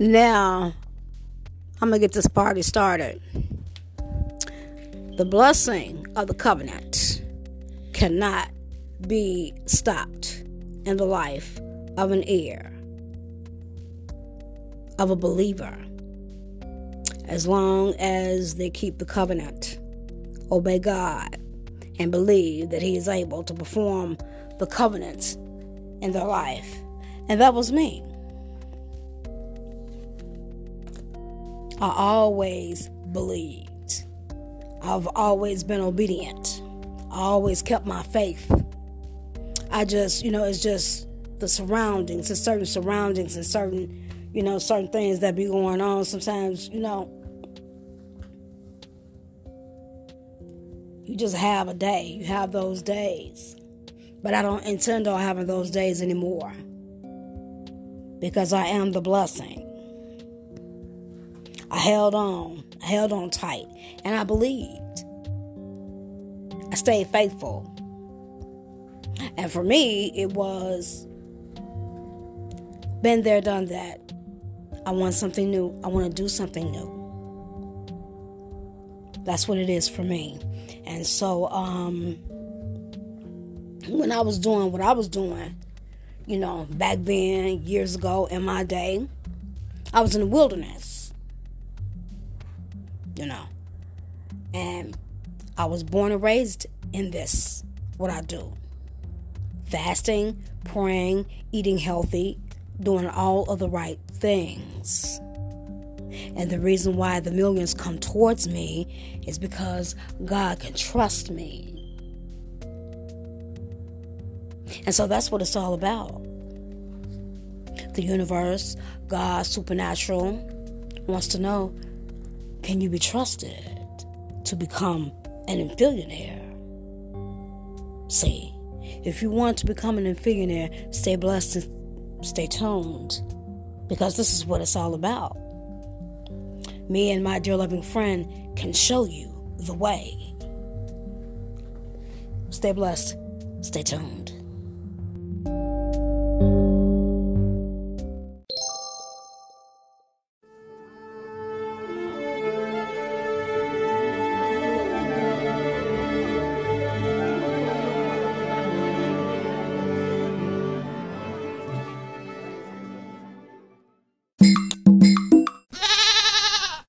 Now, I'm going to get this party started. The blessing of the covenant cannot be stopped in the life of an heir, of a believer, as long as they keep the covenant, obey God, and believe that He is able to perform the covenants in their life. And that was me. I always believed. I've always been obedient. I always kept my faith. I just, you know, it's just the surroundings, the certain surroundings and certain, you know, certain things that be going on. Sometimes, you know, you just have a day. You have those days. But I don't intend on having those days anymore because I am the blessing. I held on, I held on tight, and I believed. I stayed faithful. And for me, it was been there, done that. I want something new. I want to do something new. That's what it is for me. And so, um, when I was doing what I was doing, you know, back then, years ago in my day, I was in the wilderness you know. And I was born and raised in this, what I do fasting, praying, eating healthy, doing all of the right things. And the reason why the millions come towards me is because God can trust me. And so that's what it's all about. The universe, God, supernatural, wants to know can you be trusted to become an infillionaire? See, if you want to become an infillionaire, stay blessed and stay tuned because this is what it's all about. Me and my dear loving friend can show you the way. Stay blessed, stay tuned.